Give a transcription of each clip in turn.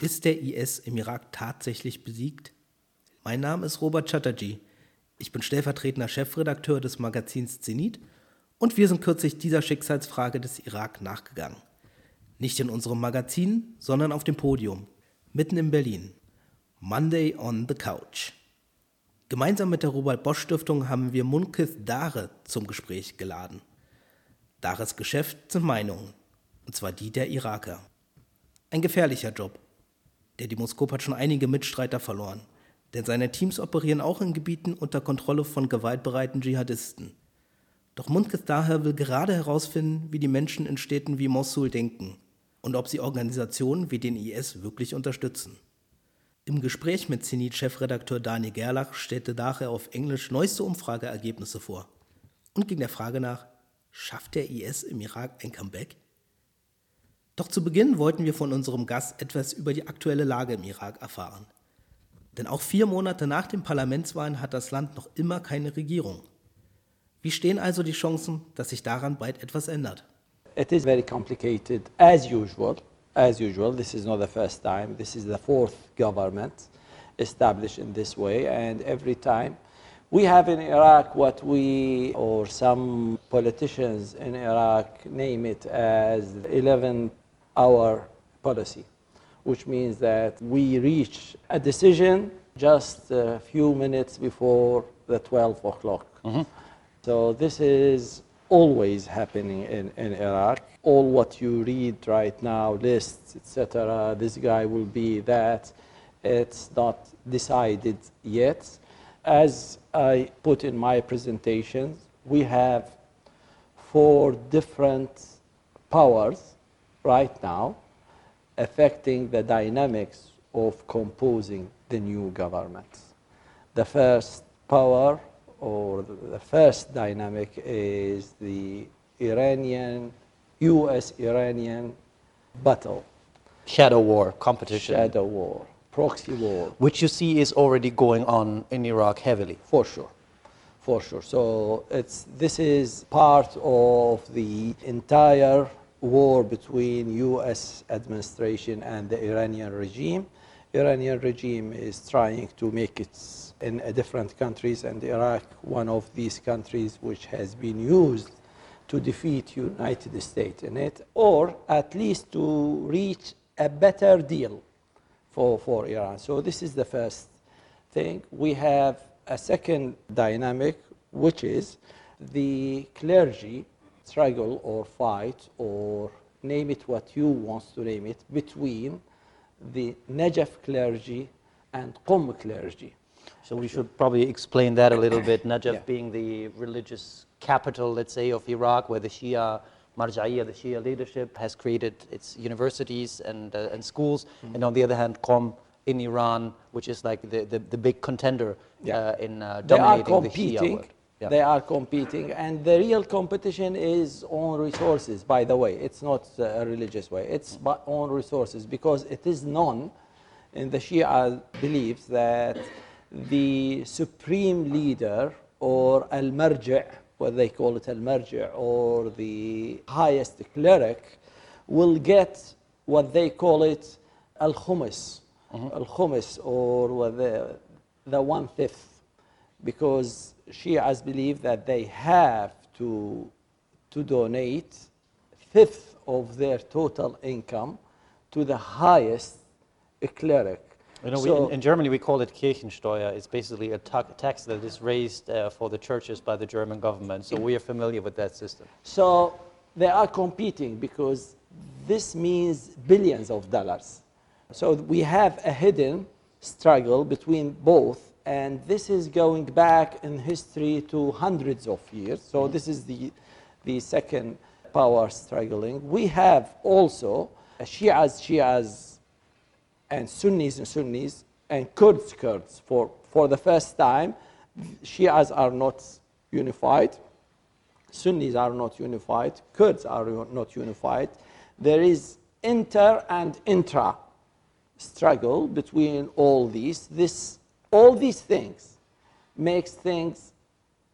Ist der IS im Irak tatsächlich besiegt? Mein Name ist Robert Chatterjee. Ich bin stellvertretender Chefredakteur des Magazins Zenit und wir sind kürzlich dieser Schicksalsfrage des Irak nachgegangen. Nicht in unserem Magazin, sondern auf dem Podium, mitten in Berlin. Monday on the Couch. Gemeinsam mit der Robert Bosch Stiftung haben wir Munkith Dare zum Gespräch geladen. Dares Geschäft sind Meinungen, und zwar die der Iraker. Ein gefährlicher Job. Der Demoskop hat schon einige Mitstreiter verloren, denn seine Teams operieren auch in Gebieten unter Kontrolle von gewaltbereiten Dschihadisten. Doch Munkith daher will gerade herausfinden, wie die Menschen in Städten wie Mosul denken und ob sie Organisationen wie den IS wirklich unterstützen. Im Gespräch mit Zenit-Chefredakteur Daniel Gerlach stellte daher auf Englisch neueste Umfrageergebnisse vor und ging der Frage nach, schafft der IS im Irak ein Comeback? Doch zu Beginn wollten wir von unserem Gast etwas über die aktuelle Lage im Irak erfahren. Denn auch vier Monate nach den Parlamentswahlen hat das Land noch immer keine Regierung. Wie stehen also die Chancen, dass sich daran bald etwas ändert? It is very complicated, as usual. As usual, this is not the first time. This is the fourth government established in this way, and every time we have in Iraq what we, or some politicians in Iraq, name it as 11 hour policy, which means that we reach a decision just a few minutes before the 12 o'clock. Mm-hmm. So this is always happening in, in Iraq. All what you read right now, lists, etc., this guy will be that, it's not decided yet. As I put in my presentation, we have four different powers right now affecting the dynamics of composing the new government. The first power or the first dynamic is the Iranian, US Iranian battle, Shadow war competition, shadow war, proxy war, which you see is already going on in Iraq heavily. for sure. For sure. So it's, this is part of the entire war between US administration and the Iranian regime. Iranian regime is trying to make it in different countries and Iraq one of these countries which has been used to defeat United States in it or at least to reach a better deal for, for Iran. So this is the first thing. We have a second dynamic, which is the clergy struggle or fight or name it what you want to name it between the Najaf clergy and Qom clergy. So we should probably explain that a little bit. Najaf Yeah. being the religious capital, let's say, of Iraq, where the Shia Marja'iyya, the Shia leadership, has created its universities and, uh, and schools. Mm-hmm. And on the other hand, Qom in Iran, which is like the, the, the big contender Yeah. uh, in uh, dominating the Shia world. They are competing, and the real competition is on resources. By the way, it's not a religious way. It's on resources because it is known in the Shia beliefs that the supreme leader or al marji' what they call it al marji' or the highest cleric will get what they call it al khumus mm-hmm. al khumus or the the one fifth because Shias believe that they have to, to donate fifth of their total income to the highest cleric. You know, we, in, in Germany we call it Kirchensteuer. It's basically a ta- tax that is raised uh, for the churches by the German government. So we are familiar with that system. So they are competing because this means billions of dollars. So we have a hidden struggle between both, and this is going back in history to hundreds of years. So mm-hmm. this is the, the second power struggling. We have also Shias, Shias, and Sunnis and Sunnis, and Kurds, Kurds. For, for the first time, Shias are not unified. Sunnis are not unified, Kurds are not unified. There is inter and intra struggle between all these. This, all these things makes things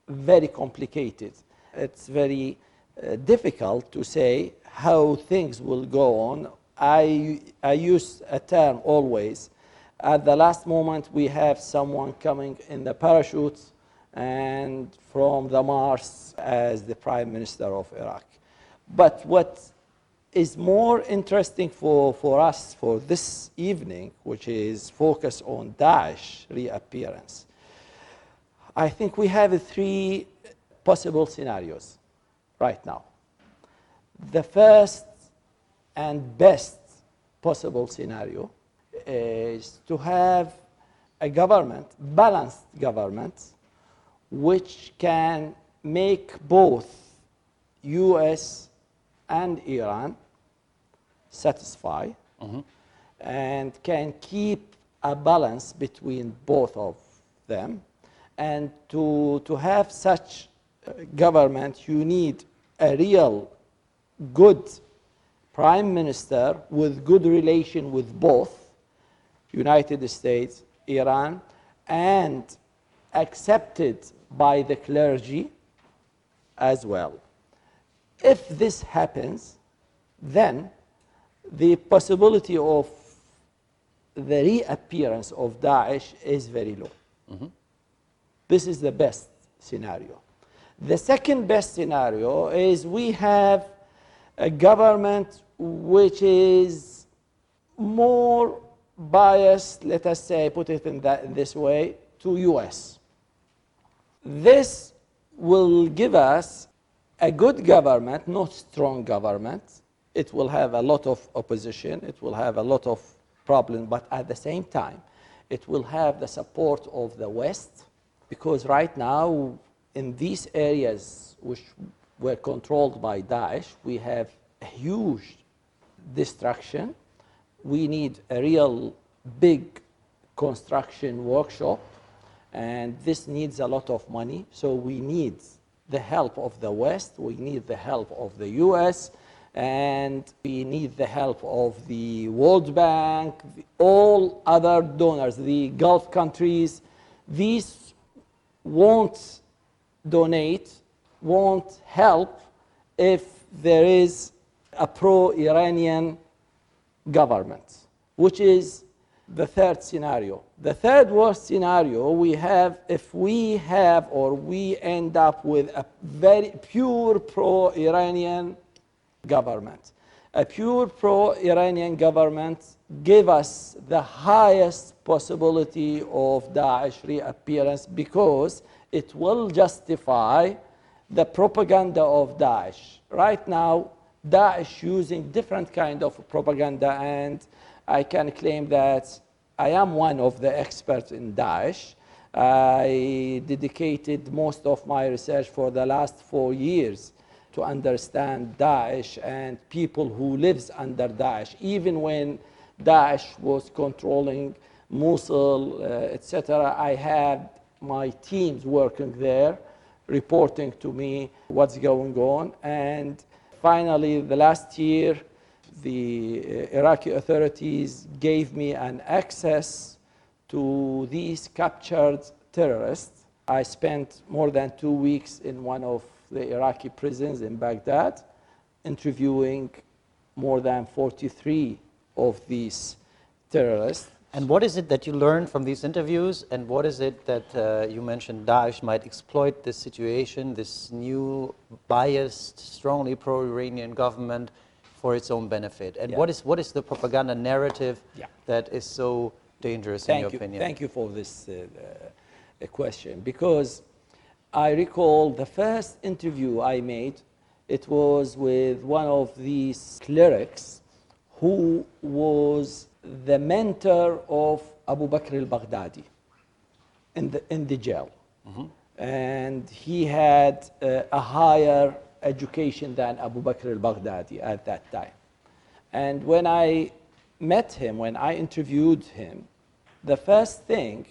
very complicated. It's very uh, difficult to say how things will go on I, I use a term always. At the last moment, we have someone coming in the parachutes and from the Mars as the Prime Minister of Iraq. But what is more interesting for, for us for this evening, which is focused on Daesh reappearance, I think we have three possible scenarios right now. The first and best possible scenario is to have a government, balanced government, which can make both US and Iran satisfy mm-hmm. and can keep a balance between both of them. And to, to have such government, you need a real good prime minister with good relation with both United States, Iran, and accepted by the clergy as well. If this happens, then the possibility of the reappearance of Daesh is very low. Mm-hmm. This is the best scenario. The second best scenario is we have a government which is more biased, let us say, put it in that, this way, to US. This will give us a good government, not strong government. It will have a lot of opposition. It will have a lot of problems, but at the same time, it will have the support of the West because right now, in these areas which were controlled by Daesh, we have a huge destruction. We need a real big construction workshop, and this needs a lot of money. So we need the help of the West, we need the help of the US, and we need the help of the World Bank, all other donors, the Gulf countries. These won't donate, won't help if there is a pro Iranian government, which is the third scenario. The third worst scenario we have if we have or we end up with a very pure pro Iranian government. A pure pro Iranian government give us the highest possibility of Daesh reappearance because it will justify the propaganda of Daesh. Right now, Daesh using different kind of propaganda and I can claim that I am one of the experts in Daesh. I dedicated most of my research for the last four years to understand Daesh and people who lives under Daesh. Even when Daesh was controlling Mosul, uh, etc., I had my teams working there, reporting to me what's going on. And finally, the last year, the uh, Iraqi authorities gave me an access to these captured terrorists. I spent more than two weeks in one of the Iraqi prisons in Baghdad, interviewing more than 43 of these terrorists. And what is it that you learned from these interviews? And what is it that uh, you mentioned Daesh might exploit this situation, this new biased, strongly pro Iranian government for its own benefit? And Yeah. what, is, what is the propaganda narrative Yeah. that is so dangerous in your you. opinion? Thank you for this uh, uh, question because I recall the first interview I made. It was with one of these clerics who was the mentor of Abu Bakr al-Baghdadi in the, in the jail. And he had uh, a higher education than Abu Bakr al-Baghdadi at that time. And when I met him, when I interviewed him, the first thing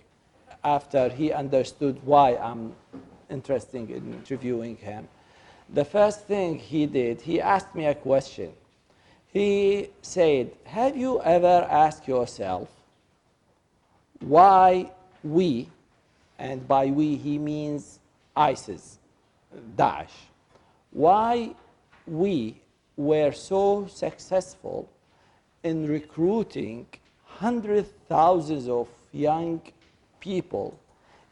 after he understood why I'm interested in interviewing him, the first thing he did, he asked me a question. He said, Have you ever asked yourself why we, and by we he means ISIS, Daesh, why we were so successful in recruiting hundreds of thousands of young people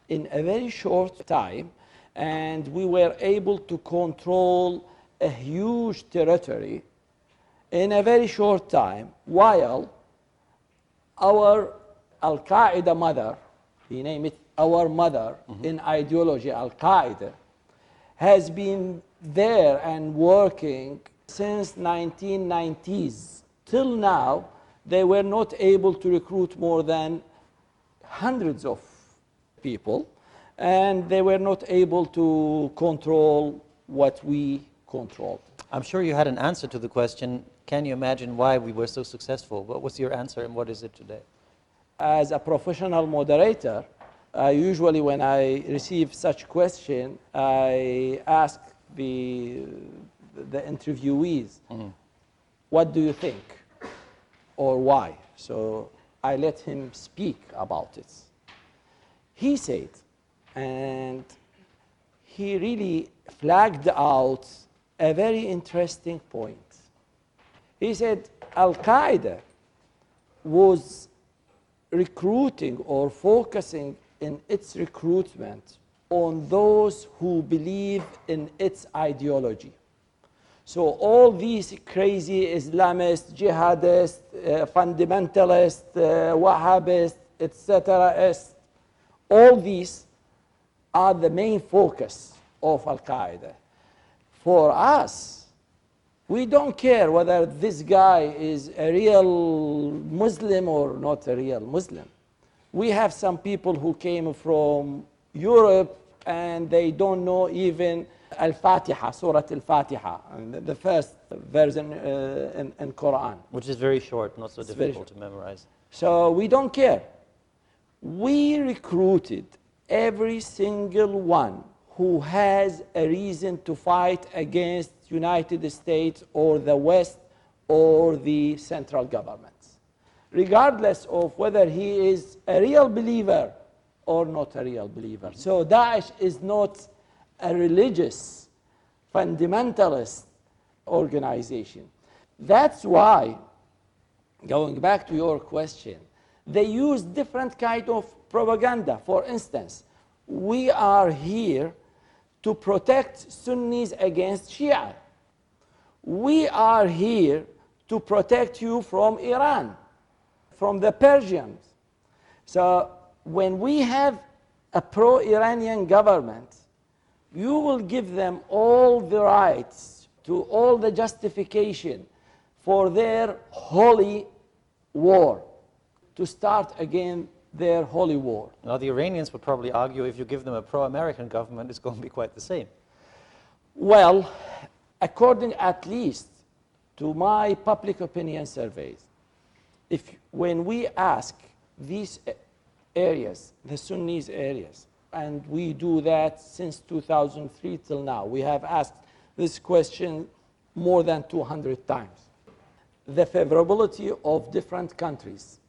in a very short time, and we were able to control a huge territory in a very short time, while our Al Qaeda mother, he named it our mother mm-hmm. in ideology, Al Qaeda, has been there and working since 1990s till now they were not able to recruit more than hundreds of people and they were not able to control what we controlled I'm sure you had an answer to the question. Can you imagine why we were so successful? What was your answer and what is it today? as a professional moderator, I usually when I receive such question, I ask the, the interviewees, mm-hmm. what do you think or why? So I let him speak about it. He said, and he really flagged out a very interesting point. He said, Al Qaeda was recruiting or focusing in its recruitment on those who believe in its ideology. So all these crazy Islamists, jihadists, uh, fundamentalists, uh, Wahhabists, etc., all these are the main focus of Al Qaeda. For us, we don't care whether this guy is a real Muslim or not a real Muslim. We have some people who came from Europe and they don't know even Al-Fatiha, Surah Al-Fatiha, the first version uh, in, in Quran. Which is very short, not so It's difficult to memorize. So we don't care. We recruited every single one who has a reason to fight against United States or the West or the central governments, regardless of whether he is a real believer or not a real believer. So Daesh is not a religious, fundamentalist organization. That's why going back to your question, they use different kind of propaganda. For instance, we are here to protect Sunnis against Shia. We are here to protect you from Iran, from the Persians. So when we have a pro-Iranian government, you will give them all the rights to all the justification for their holy war, to start again their holy war. Now, the Iranians would probably argue if you give them a pro American government, it's going to be quite the same. Well, according at least to my public opinion surveys, if when we ask these areas, the Sunnis areas, and we do that since 2003 till now, we have asked this question more than 200 times. The favorability of different countries.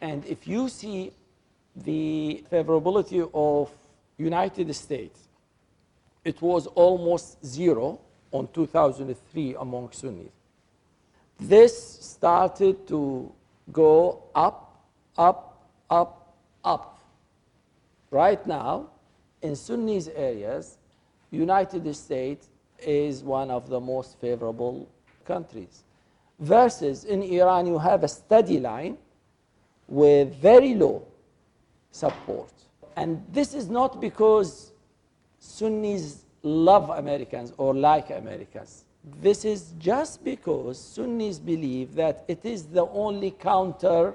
And if you see the favorability of United States, it was almost zero on 2003 among Sunnis. This started to go up, up, up, up. Right now, in Sunnis areas, United States is one of the most favorable countries. Versus in Iran, you have a steady line with very low support. And this is not because Sunnis love Americans or like Americans. This is just because Sunnis believe that it is the only counter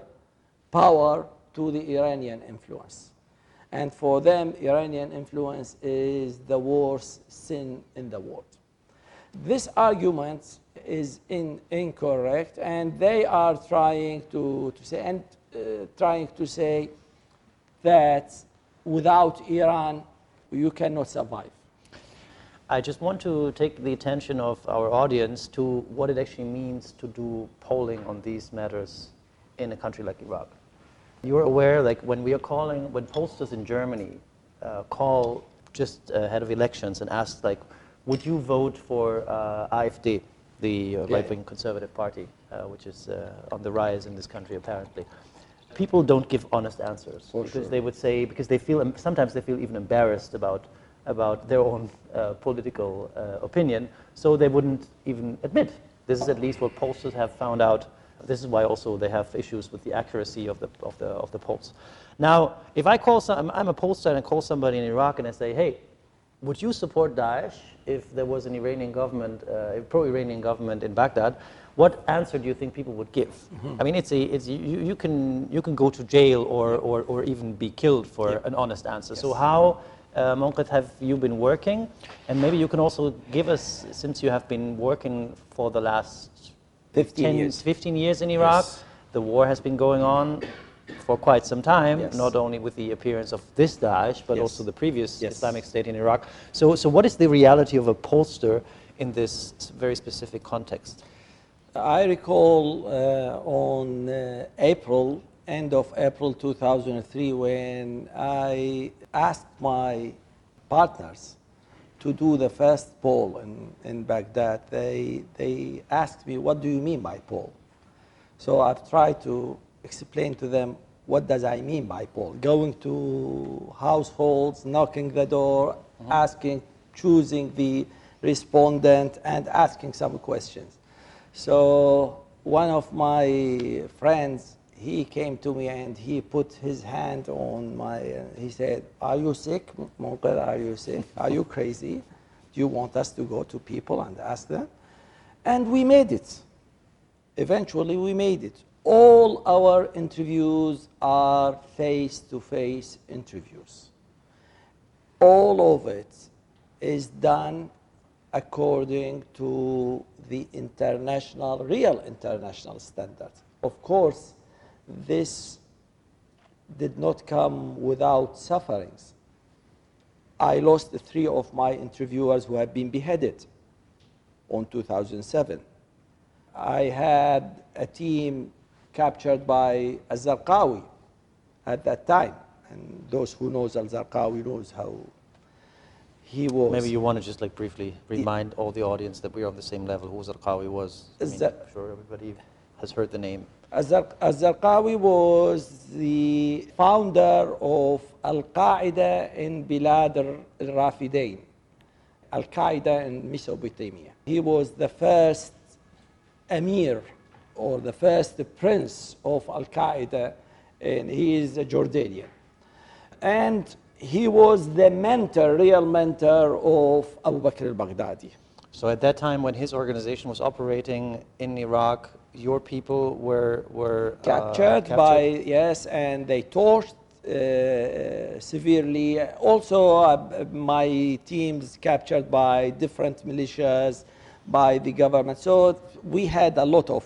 power to the Iranian influence. And for them, Iranian influence is the worst sin in the world. This argument is in, incorrect, and they are trying to, to say and trying to say that without Iran, you cannot survive. I just want to take the attention of our audience to what it actually means to do polling on these matters in a country like Iraq. You're aware, like when we are calling, when pollsters in Germany uh, call just ahead of elections and ask, like, would you vote for uh, AfD? the uh, right-wing conservative party, uh, which is uh, on the rise in this country apparently. People don't give honest answers because sure. they would say because they feel sometimes they feel even embarrassed about about their own uh, political uh, opinion, so they wouldn't even admit. This is at least what pollsters have found out. This is why also they have issues with the accuracy of the of the of the polls. Now, if I call some, I'm, I'm a pollster and I call somebody in Iraq and I say, hey, would you support Daesh if there was an Iranian government, uh, a pro-Iranian government in Baghdad? What answer do you think people would give? I mean, it's a, it's you, you can you can go to jail or, or, or even be killed for an honest answer. So how, uh, have you been working? And maybe you can also give us, since you have been working for the last 15 10, years. 15 years in Iraq. Yes. The war has been going on for quite some time, Yes. not only with the appearance of this Daesh, but Yes. also the previous Yes. Islamic State in Iraq. So, so what is the reality of a pollster in this very specific context? I recall uh, on uh, April, end of April 2003, when I asked my partners to do the first poll in, in Baghdad, they, they asked me, what do you mean by poll? So I've tried to explain to them what does I mean by poll. Going to households, knocking the door, asking, choosing the respondent, and asking some questions. So one of my friends, he came to me and he put his hand on my, he said, are you sick, Munqith? Are you sick? Are you crazy? Do you want us to go to people and ask them? And we made it. Eventually, we made it. All our interviews are face-to-face interviews. All of it is done according to the international, real international standards. Of course, this did not come without sufferings. I lost three of my interviewers who have been beheaded on 2007. I had a team captured by Al-Zarqawi at that time. And those who knows Al-Zarqawi knows how he was. Maybe you want to just like briefly remind all the audience that we're on the same level. Who Zarqawi was? I mean, I'm sure everybody has heard the name. Al-Zarqawi was the founder of Al-Qaeda in Bilad al-Rafidain, Al-Qaeda in Mesopotamia. He was the first emir or the first prince of Al-Qaeda and he is a Jordanian. And he was the mentor, real mentor of Abu Bakr al-Baghdadi. So at that time, when his organization was operating in Iraq, your people were were uh, captured, by yes, and they tortured uh, severely. Also, uh, my teams captured by different militias, by the government. So we had a lot of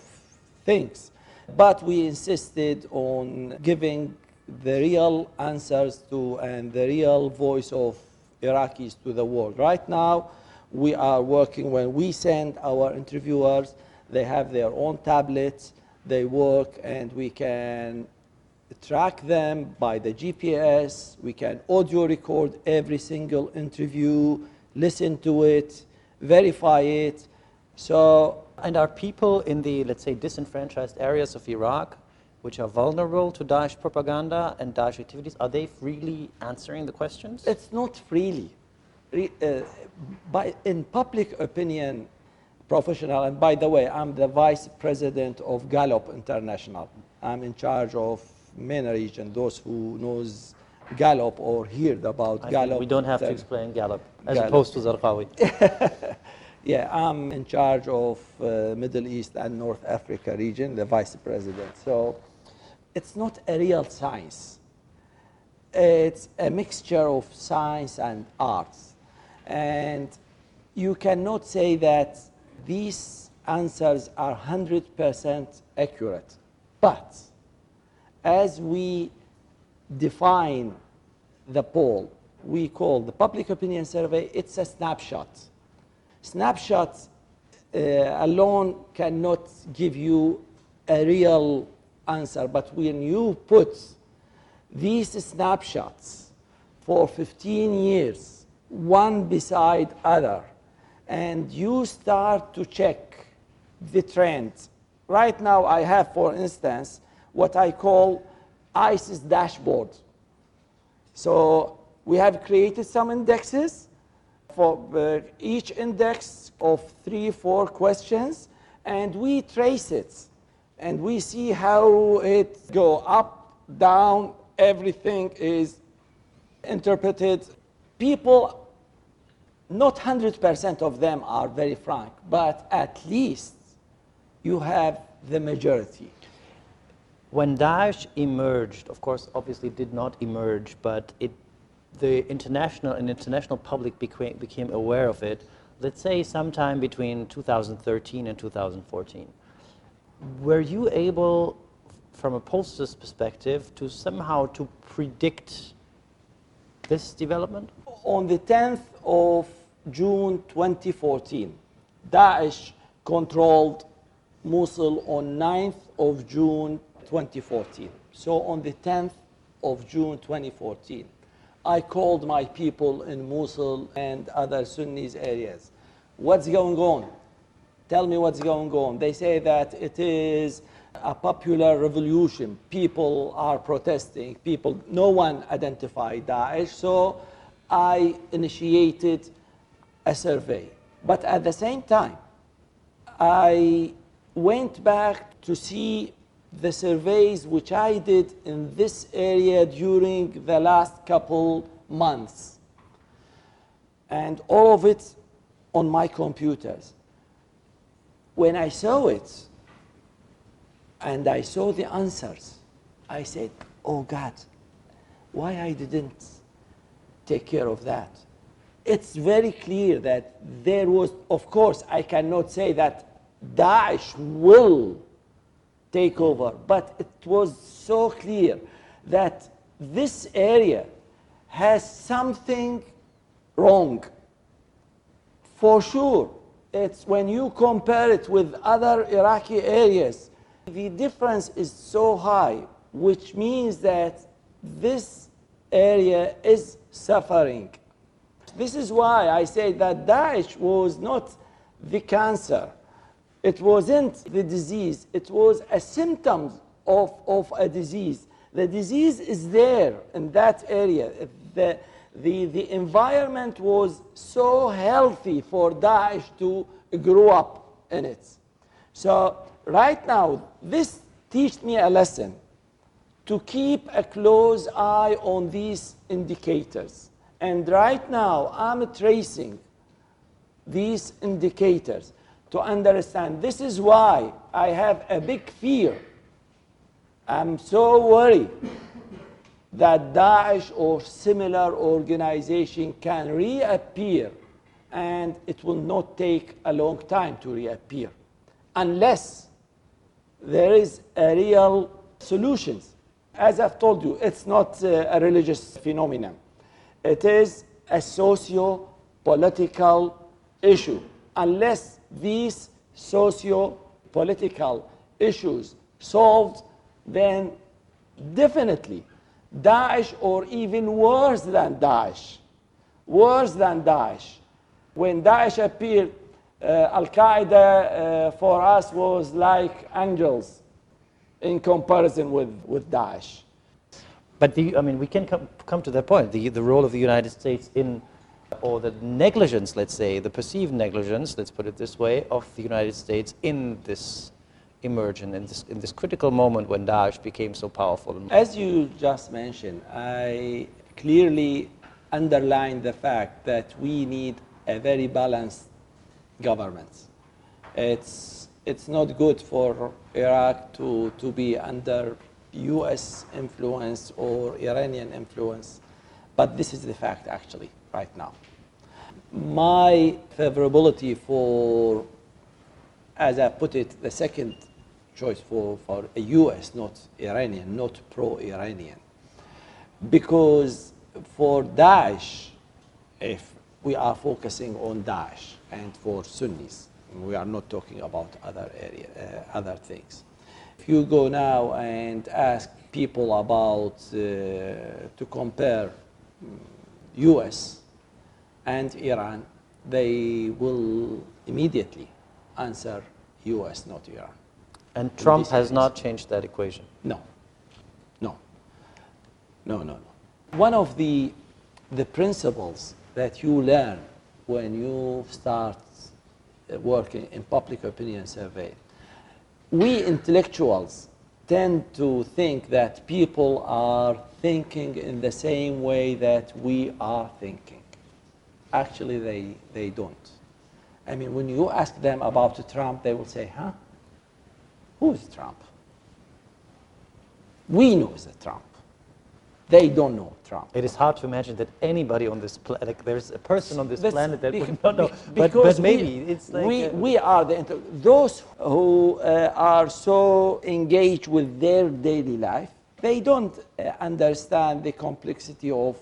things, but we insisted on giving the real answers to and the real voice of Iraqis to the world. Right now, we are working when we send our interviewers, they have their own tablets, they work, and we can track them by the GPS. We can audio record every single interview, listen to it, verify it. So And are people in the, let's say, disenfranchised areas of Iraq, which are vulnerable to Daesh propaganda and Daesh activities, are they freely answering the questions? It's not freely. Re- uh, by, in public opinion, professional, and by the way, I'm the vice president of Gallup International. I'm in charge of MENA region, those who knows Gallup or heard about I Gallup. we don't have to explain Gallup, as Gallup. opposed to Zarqawi. Yeah, I'm in charge of uh, Middle East and North Africa region, the vice president. So it's not a real science. It's a mixture of science and arts. And you cannot say that these answers are 100% accurate. But as we define the poll, we call the public opinion survey, it's a snapshot. Snapshots uh, alone cannot give you a real answer, but when you put these snapshots for 15 years, one beside other, and you start to check the trend. Right now, I have, for instance, what I call ISIS dashboard. So we have created some indexes for uh, each index of three, four questions, and we trace it, and we see how it go up, down, everything is interpreted. People, not 100% of them are very frank, but at least you have the majority. When Daesh emerged, of course, obviously did not emerge, but it, the international and international public became, became aware of it, let's say sometime between 2013 and 2014. Were you able, from a pollster's perspective, to somehow to predict this development? On the 10th of June 2014, Daesh controlled Mosul on 9th of June 2014. So on the 10th of June 2014, I called my people in Mosul and other Sunnis areas. What's going on? Tell me what's going on. They say that it is a popular revolution. People are protesting. People, no one identified Daesh. So I initiated a survey. But at the same time, I went back to see the surveys which I did in this area during the last couple months. And all of it on my computers. When I saw it and I saw the answers, I said, oh God, why I didn't take care of that? It's very clear that there was, of course, I cannot say that Daesh will take over. But it was so clear that this area has something wrong. For sure, it's when you compare it with other Iraqi areas, the difference is so high, which means that this area is suffering. This is why I say that Daesh was not the cancer. It wasn't the disease, it was a symptom of, of a disease. The disease is there in that area. The, the, the environment was so healthy for Daesh to grow up in it. So right now, this teaches me a lesson to keep a close eye on these indicators. And right now, I'm tracing these indicators to understand. This is why I have a big fear. I'm so worried that Daesh or similar organization can reappear and it will not take a long time to reappear unless there is a real solutions. As I've told you, it's not uh, a religious phenomenon. It is a socio-political issue. Unless these socio-political issues solved, then definitely Daesh or even worse than Daesh, worse than Daesh. When Daesh appeared, uh, Al-Qaeda uh, for us was like angels in comparison with, with Daesh. But the, I mean, we can come, come to that point, the, the role of the United States in or the negligence, let's say, the perceived negligence, let's put it this way, of the United States in this emergence, in this, in this critical moment when Daesh became so powerful. As you just mentioned, I clearly underline the fact that we need a very balanced government. It's, it's not good for Iraq to, to be under US influence or Iranian influence, but this is the fact actually right now. My favorability for, as I put it, the second choice for, for a US, not Iranian, not pro-Iranian. Because for Daesh, if we are focusing on Daesh and for Sunnis, we are not talking about other area, uh, other things. If you go now and ask people about uh, to compare U.S and Iran, they will immediately answer US, not Iran. And Trump has not changed that equation. No, no, no, no, no. One of the, the principles that you learn when you start uh, working in public opinion survey, we intellectuals tend to think that people are thinking in the same way that we are thinking. Actually, they, they don't. I mean, when you ask them about Trump, they will say, huh? Who is Trump? We know the Trump. They don't know Trump. It is hard to imagine that anybody on this planet, like there's a person on this That's planet that would not know. But, but maybe we, it's like we, we are the inter- those who uh, are so engaged with their daily life. They don't uh, understand the complexity of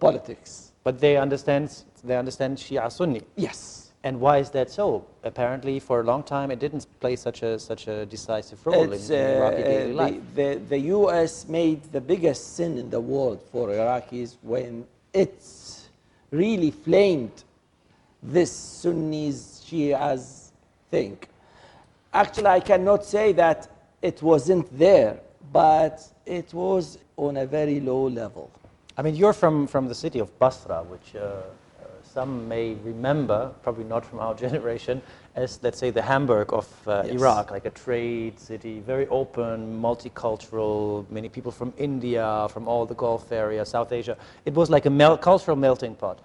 politics. but they understand they understand Shia Sunni. Yes, And why is that so? Apparently, for a long time, it didn't play such a such a decisive role it's, in, Iraqi uh, daily life. the, the, the U.S. made the biggest sin in the world for Iraqis when it really flamed this Sunnis Shias thing. Actually, I cannot say that it wasn't there, but it was on a very low level. I mean, you're from, from the city of Basra, which uh, some may remember, probably not from our generation, as, let's say, the Hamburg of uh, Yes. Iraq, like a trade city, very open, multicultural, many people from India, from all the Gulf area, South Asia. It was like a mel- cultural melting pot.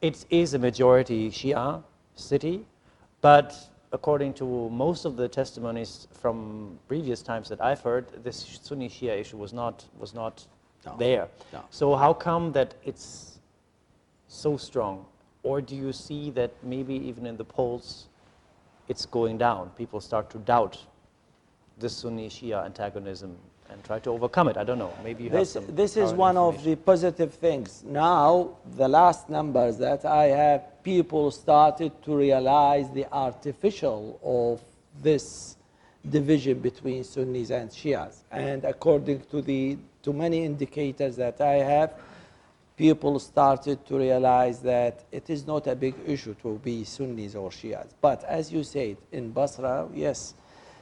It is a majority Shia city, but according to most of the testimonies from previous times that I've heard, this Sunni Shia issue was not, was not No. there. No. So how come that it's so strong? Or do you see that maybe even in the polls it's going down? People start to doubt the Sunni Shia antagonism and try to overcome it. I don't know. Maybe you have This, some this is one of the positive things. Now, the last numbers that I have, people started to realize the artificial of this division between Sunnis and Shias. And according to the to many indicators that I have, people started to realize that it is not a big issue to be Sunnis or Shias. But as you said, in Basra, yes,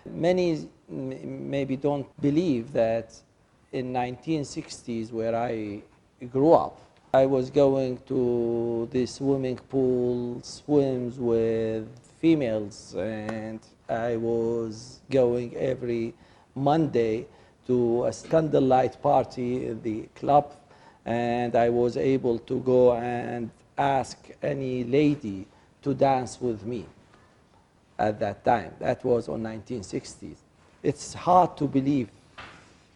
many maybe don't believe that in 1960s where I grew up, I was going to the swimming pool, swims with females, and I was going every Monday to a candlelight party in the club, and I was able to go and ask any lady to dance with me at that time. That was on 1960s. It's hard to believe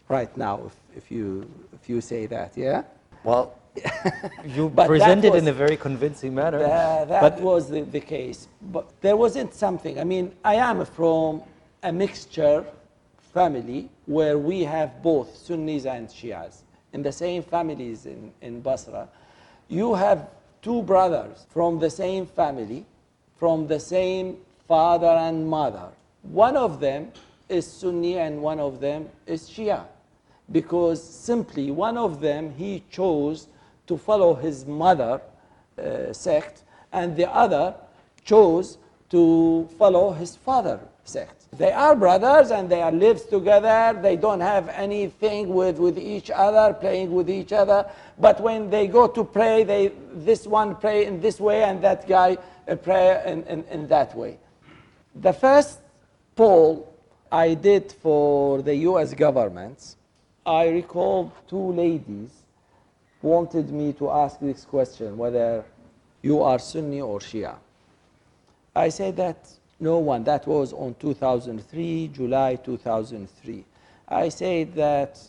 right now if, if, you, if you say that, yeah? Well, you presented was- in a very convincing manner. That, that but was the, the case. But there wasn't something. I mean, I am from a mixture family where we have both Sunnis and Shias in the same families in, in Basra. You have two brothers from the same family, from the same father and mother. One of them is Sunni and one of them is Shia because simply one of them he chose to follow his mother uh, sect and the other chose to follow his father sect they are brothers and they are lives together. They don't have anything with, with each other playing with each other. But when they go to pray they this one pray in this way and that guy uh, pray in, in, in that way. The first poll I did for the US government, I recall two ladies wanted me to ask this question whether you are Sunni or Shia. I said that no one, that was on 2003, July 2003. I said that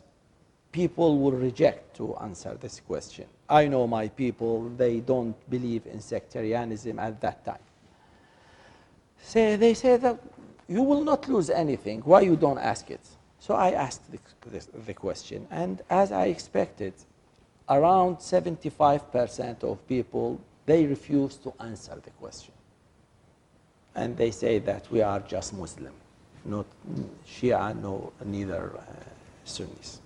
people will reject to answer this question. I know my people, they don't believe in sectarianism at that time. Say, they say that you will not lose anything. Why you don't ask it? So I asked the, the, the question, and as I expected, around 75% of people they refuse to answer the question, and they say that we are just Muslim, not Shia, no neither uh, Sunnis.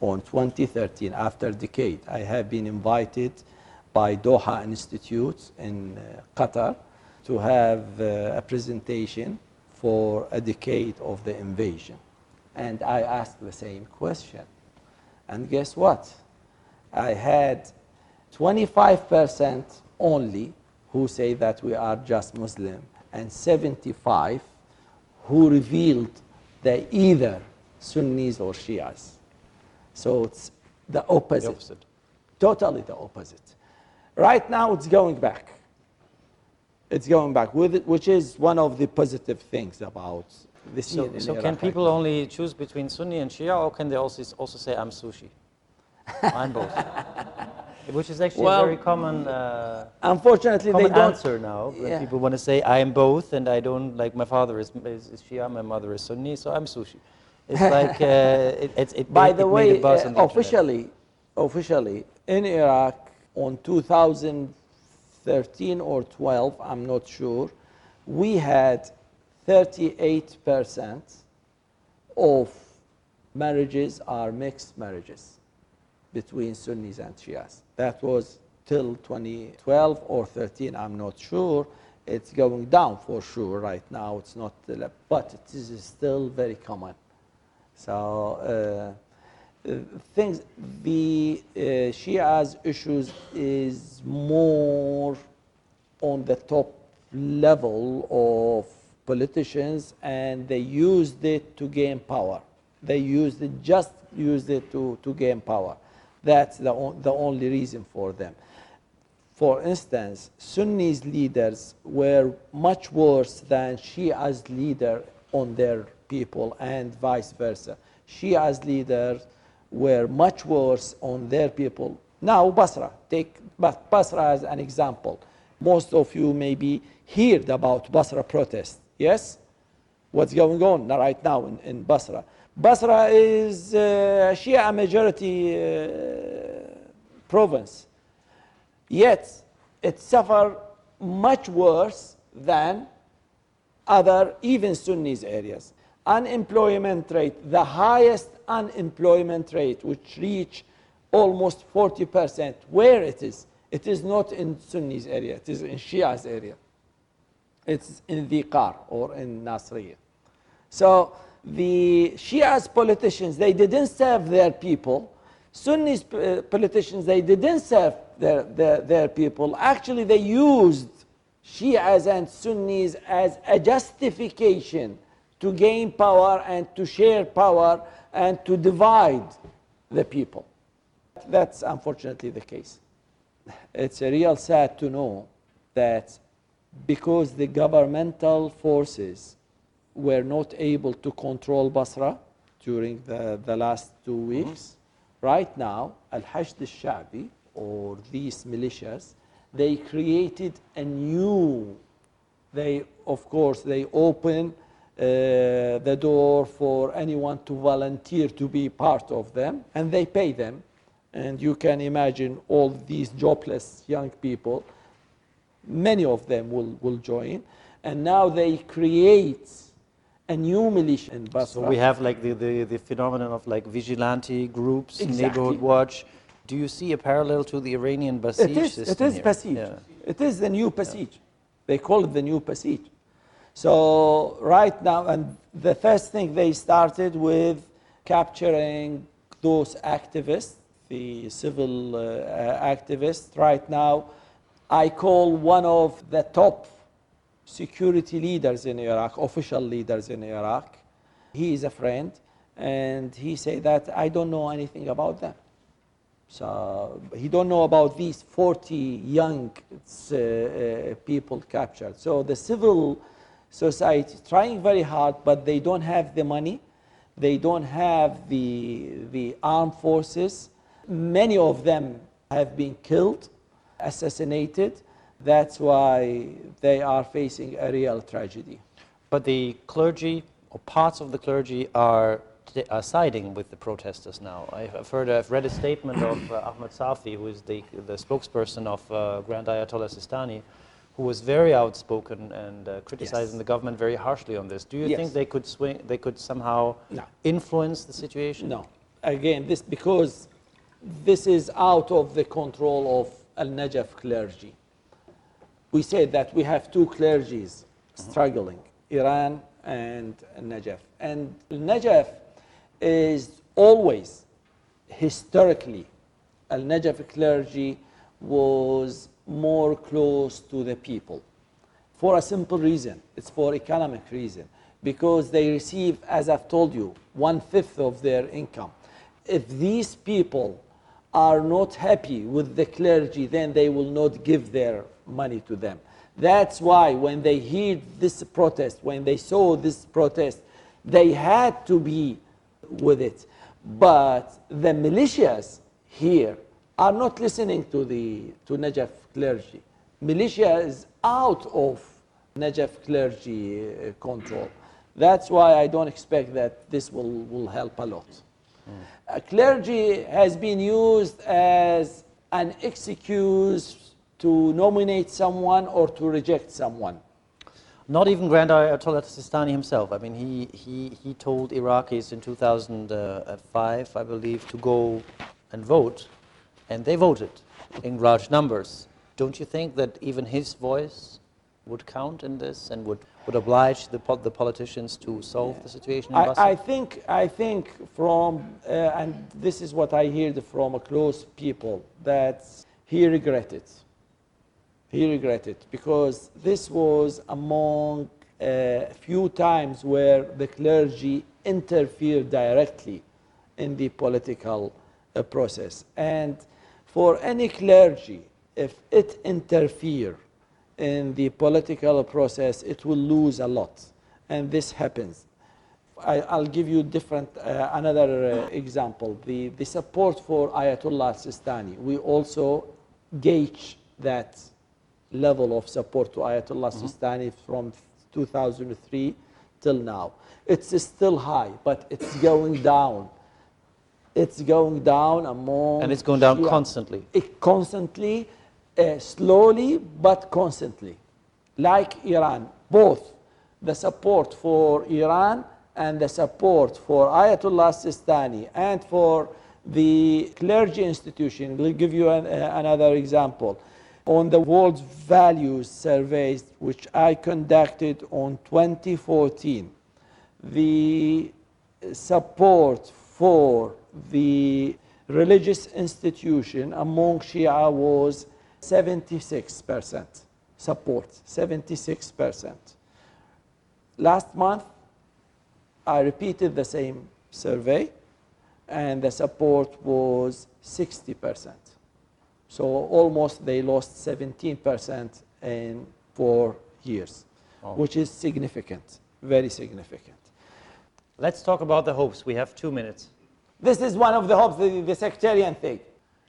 On 2013, after a decade, I have been invited by Doha Institute in uh, Qatar to have uh, a presentation for a decade of the invasion. And I asked the same question. And guess what? I had 25% only who say that we are just Muslim, and 75 who revealed they either Sunnis or Shias. So it's the opposite. The opposite. Totally the opposite. Right now it's going back. It's going back, which is one of the positive things about the scene So, so can right people now. only choose between Sunni and Shia, or can they also, also say, I'm sushi? I'm both. Which is actually Well, a very common, uh, Unfortunately, common they don't. answer now. Yeah. People want to say, I am both, and I don't, like, my father is, is, is Shia, my mother is Sunni, so I'm sushi. It's like, uh, it, it's it, By made, the it way, buzz uh, the officially, officially in Iraq on 2013 or 12, I'm not sure, we had 38% of marriages are mixed marriages between Sunnis and Shias. That was till 2012 or 13, I'm not sure. It's going down for sure right now. It's not, but it is still very common. So uh, things, the uh, Shia's issues is more on the top level of politicians and they used it to gain power. They used it, just used it to, to gain power. That's the, the only reason for them. For instance, Sunnis leaders were much worse than Shia's leader on their people and vice versa. Shia's leaders were much worse on their people. Now Basra, take Basra as an example. Most of you maybe heard about Basra protests, yes? What's going on right now in, in Basra? Basra is uh, Shia majority uh, province yet it suffered much worse than other even Sunnis areas. Unemployment rate, the highest unemployment rate, which reached almost 40%. Where it is? It is not in Sunnis area, it is in Shia's area. It's in Dhiqar or in Nasriya. So the Shia's politicians, they didn't serve their people. Sunnis uh, politicians, they didn't serve their, their, their people. Actually, they used Shias and Sunnis as a justification to gain power and to share power and to divide the people. That's unfortunately the case. It's a real sad to know that because the governmental forces were not able to control Basra during the, the last two weeks, right now, Al-Hashd al-Sha'bi, or these militias, they created a new, they, of course, they open uh, the door for anyone to volunteer to be part of them, and they pay them. And you can imagine all these jobless young people, many of them will, will join. And now they create a new militia in Basra. So we have like the, the, the phenomenon of like vigilante groups, Exactly. neighborhood watch. Do you see a parallel to the Iranian Basij It is, system it is here? Basij. Yeah. It is the new Basij. They call it the new Basij. So right now, and the first thing they started with capturing those activists, the civil uh, activists. Right now, I call one of the top security leaders in Iraq, official leaders in Iraq. He is a friend, and he said that I don't know anything about them. So he don't know about these 40 young uh, uh, people captured. So the civil society trying very hard, but they don't have the money. They don't have the, the armed forces. Many of them have been killed, assassinated. That's why they are facing a real tragedy. But the clergy, or parts of the clergy, are, are siding with the protesters now. I've, heard, I've read a statement of uh, Ahmad Safi, who is the, the spokesperson of uh, Grand Ayatollah Sistani, who was very outspoken and uh, criticizing Yes. the government very harshly on this. Do you Yes. think they could swing, they could somehow No. influence the situation? No. Again, this because this is out of the control of Al Najaf clergy. We said that we have two clergies struggling Iran and Najaf. And Najaf is always, historically, Al Najaf clergy was more close to the people for a simple reason. It's for economic reason. Because they receive, as I've told you, one fifth of their income. If these people are not happy with the clergy, then they will not give their money to them. That's why when they heard this protest, when they saw this protest, they had to be with it. But the militias here are not listening to the to Najaf clergy. Militia is out of Najaf clergy uh, control. That's why I don't expect that this will, will help a lot. Mm. clergy has been used as an excuse to nominate someone or to reject someone. Not even Grand Ayatollah Sistani himself. I mean, he, he, he told Iraqis in 2005, I believe, to go and vote, and they voted in large numbers. Don't you think that even his voice would count in this and would, would oblige the, the politicians to solve the situation in I, I think, I think from, uh, and this is what I heard from close people, that he regretted he regretted because this was among a few times where the clergy interfered directly in the political uh, process. And for any clergy, if it interfere in the political process, it will lose a lot. And this happens. I, will give you different, uh, another uh, example. The, the support for Ayatollah Sistani, we also gauge that level of support to Ayatollah mm -hmm. Sistani from 2003 till now. It's still high, but it's going down. It's going down among. And it's going down Shia. constantly. It constantly, uh, slowly, but constantly. Like Iran, both the support for Iran and the support for Ayatollah Sistani and for the clergy institution. We'll give you an, uh, another example on the World Values Survey, which I conducted on 2014, the support for the religious institution among Shia was 76% support, 76%. Last month, I repeated the same survey, and the support was 60%. So almost they lost 17% in four years, oh. which is significant, very significant. Let's talk about the hopes. We have two minutes. This is one of the hopes, the, the sectarian thing.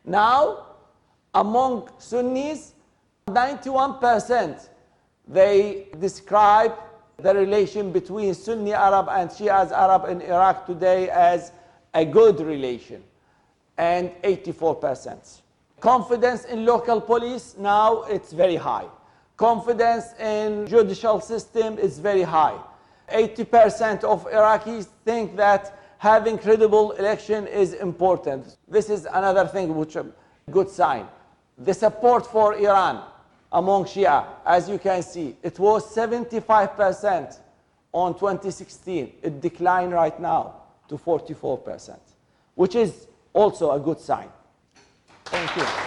Now, among Sunnis, 91% they describe the relation between Sunni Arab and Shia Arab in Iraq today as a good relation, and 84%. Confidence in local police, now it's very high. Confidence in judicial system is very high. 80% of Iraqis think that having credible election is important. This is another thing which a good sign. The support for Iran among Shia, as you can see, it was 75% on 2016. It declined right now to 44%, which is also a good sign. Thank you.